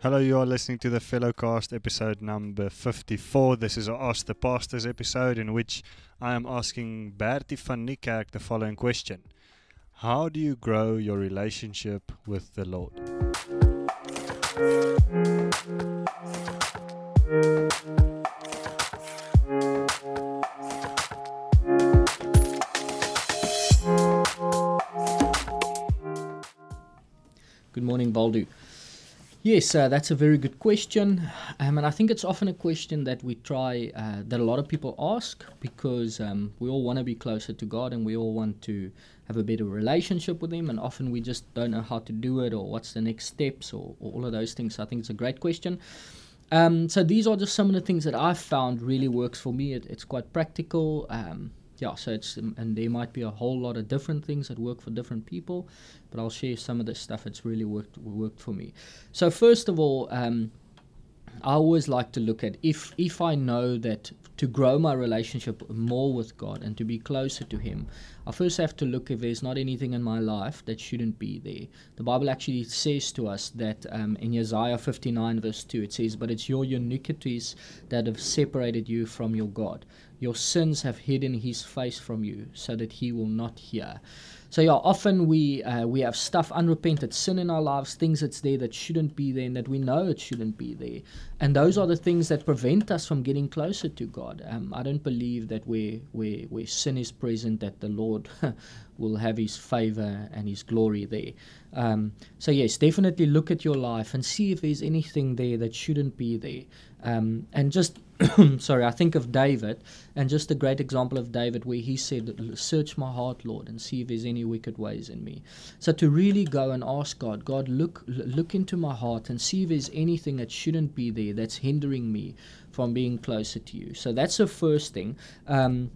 Hello, you are listening to the Fellowcast episode number 54. This is a Ask the Pastors episode in which I am asking Bertie van Niekerk the following question How do you grow your relationship with the Lord? Good morning, Waldo. Yes, uh, that's a very good question, um, and I think it's often a question that we try uh, that a lot of people ask because um, we all want to be closer to God and we all want to have a better relationship with Him, and often we just don't know how to do it or what's the next steps or, or all of those things. So I think it's a great question. Um, so these are just some of the things that I've found really works for me. It, it's quite practical. Um, yeah, so it's um, and there might be a whole lot of different things that work for different people, but I'll share some of the stuff that's really worked worked for me. So first of all, um, I always like to look at if if I know that to grow my relationship more with God and to be closer to Him, I first have to look if there's not anything in my life that shouldn't be there. The Bible actually says to us that um, in Isaiah 59 verse 2 it says, "But it's your iniquities that have separated you from your God. Your sins have hidden His face from you, so that He will not hear." So yeah, often we uh, we have stuff unrepented sin in our lives, things that's there that shouldn't be there, and that we know it shouldn't be there, and those are the things that prevent us from getting closer to God. Um, I don't believe that where where where sin is present, that the Lord will have His favor and His glory there. Um, so yes, definitely look at your life and see if there's anything there that shouldn't be there, um, and just sorry, I think of David, and just a great example of David where he said, Search my heart, Lord, and see if there's any wicked ways in me. So to really go and ask God, God, look, look into my heart and see if there's anything that shouldn't be there that's hindering me from being closer to you. So that's the first thing. Um,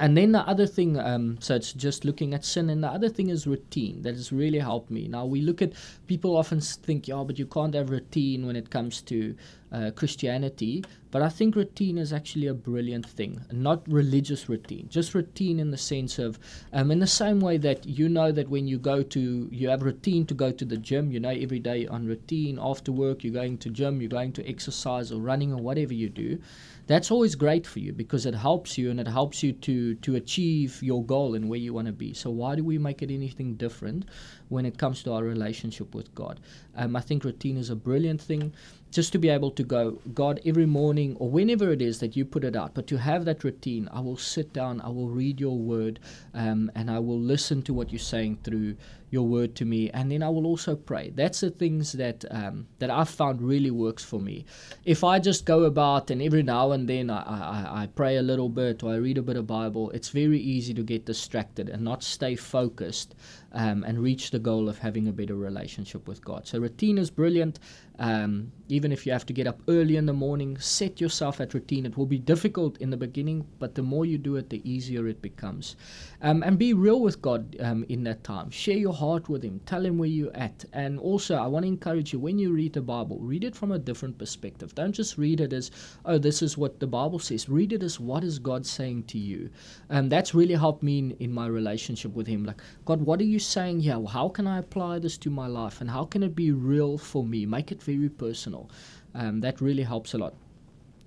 and then the other thing, um, it's just looking at sin, and the other thing is routine. That has really helped me. Now we look at people often think, yeah, but you can't have routine when it comes to uh, Christianity. But I think routine is actually a brilliant thing, not religious routine, just routine in the sense of, um, in the same way that you know that when you go to, you have routine to go to the gym, you know, every day on routine, after work, you're going to gym, you're going to exercise or running or whatever you do that's always great for you because it helps you and it helps you to to achieve your goal and where you want to be. So why do we make it anything different when it comes to our relationship with God? Um, I think routine is a brilliant thing just to be able to go, God, every morning or whenever it is that you put it out, but to have that routine, I will sit down, I will read your word, um, and I will listen to what you're saying through your word to me, and then I will also pray. That's the things that um, that I've found really works for me. If I just go about and every now and then I, I, I pray a little bit or I read a bit of Bible, it's very easy to get distracted and not stay focused um, and reach the goal of having a better relationship with God. So routine is brilliant. Um, even if you have to get up early in the morning, set yourself at routine. It will be difficult in the beginning, but the more you do it, the easier it becomes. Um, and be real with God um, in that time. Share your heart with Him. Tell Him where you're at. And also, I want to encourage you when you read the Bible, read it from a different perspective. Don't just read it as, oh, this is what the Bible says. Read it as, what is God saying to you? And that's really helped me in, in my relationship with Him. Like, God, what are you saying here? Well, how can I apply this to my life? And how can it be real for me? Make it very personal. Um, that really helps a lot.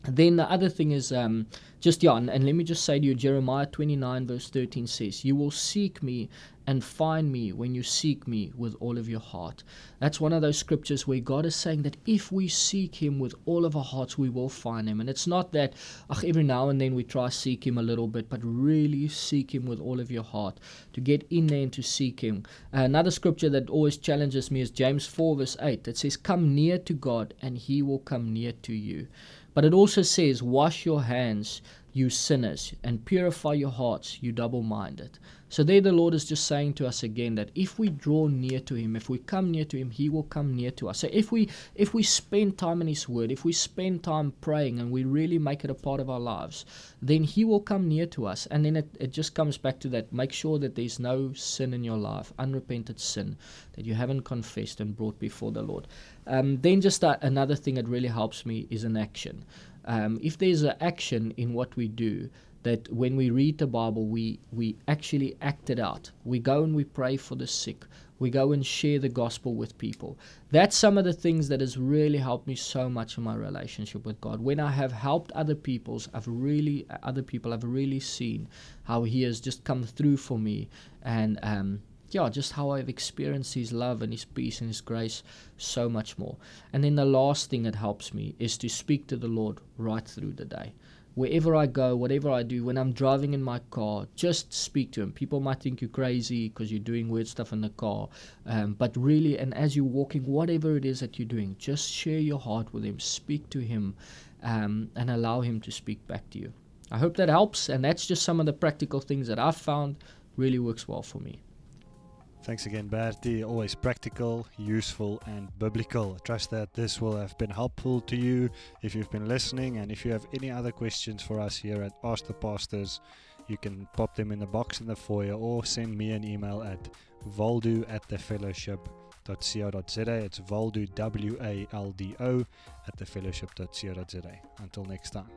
Then the other thing is um, just, yeah, and, and let me just say to you, Jeremiah 29, verse 13 says, You will seek me and find me when you seek me with all of your heart. That's one of those scriptures where God is saying that if we seek Him with all of our hearts, we will find Him. And it's not that ach, every now and then we try seek Him a little bit, but really seek Him with all of your heart to get in there and to seek Him. Uh, another scripture that always challenges me is James 4, verse 8. It says, Come near to God, and He will come near to you. But it also says, Wash your hands, you sinners, and purify your hearts, you double minded. So, there the Lord is just saying to us again that if we draw near to Him, if we come near to Him, He will come near to us. So, if we if we spend time in His Word, if we spend time praying, and we really make it a part of our lives, then He will come near to us. And then it, it just comes back to that make sure that there's no sin in your life, unrepented sin, that you haven't confessed and brought before the Lord. Um, then, just uh, another thing that really helps me is an action. Um, if there's an action in what we do, that when we read the Bible, we, we actually act it out. We go and we pray for the sick. We go and share the gospel with people. That's some of the things that has really helped me so much in my relationship with God. When I have helped other people's, I've really other people have really seen how He has just come through for me, and um, yeah, just how I've experienced His love and His peace and His grace so much more. And then the last thing that helps me is to speak to the Lord right through the day wherever I go, whatever I do, when I'm driving in my car, just speak to him. People might think you're crazy because you're doing weird stuff in the car, um, but really, and as you're walking, whatever it is that you're doing, just share your heart with him, speak to him, um, and allow him to speak back to you. I hope that helps, and that's just some of the practical things that I've found really works well for me. Thanks again, Bertie. Always practical, useful, and biblical. I trust that this will have been helpful to you if you've been listening. And if you have any other questions for us here at Ask the Pastors, you can pop them in the box in the foyer or send me an email at waldo at the thefellowship.co.za. It's waldo, W A L D O, at thefellowship.co.za. Until next time.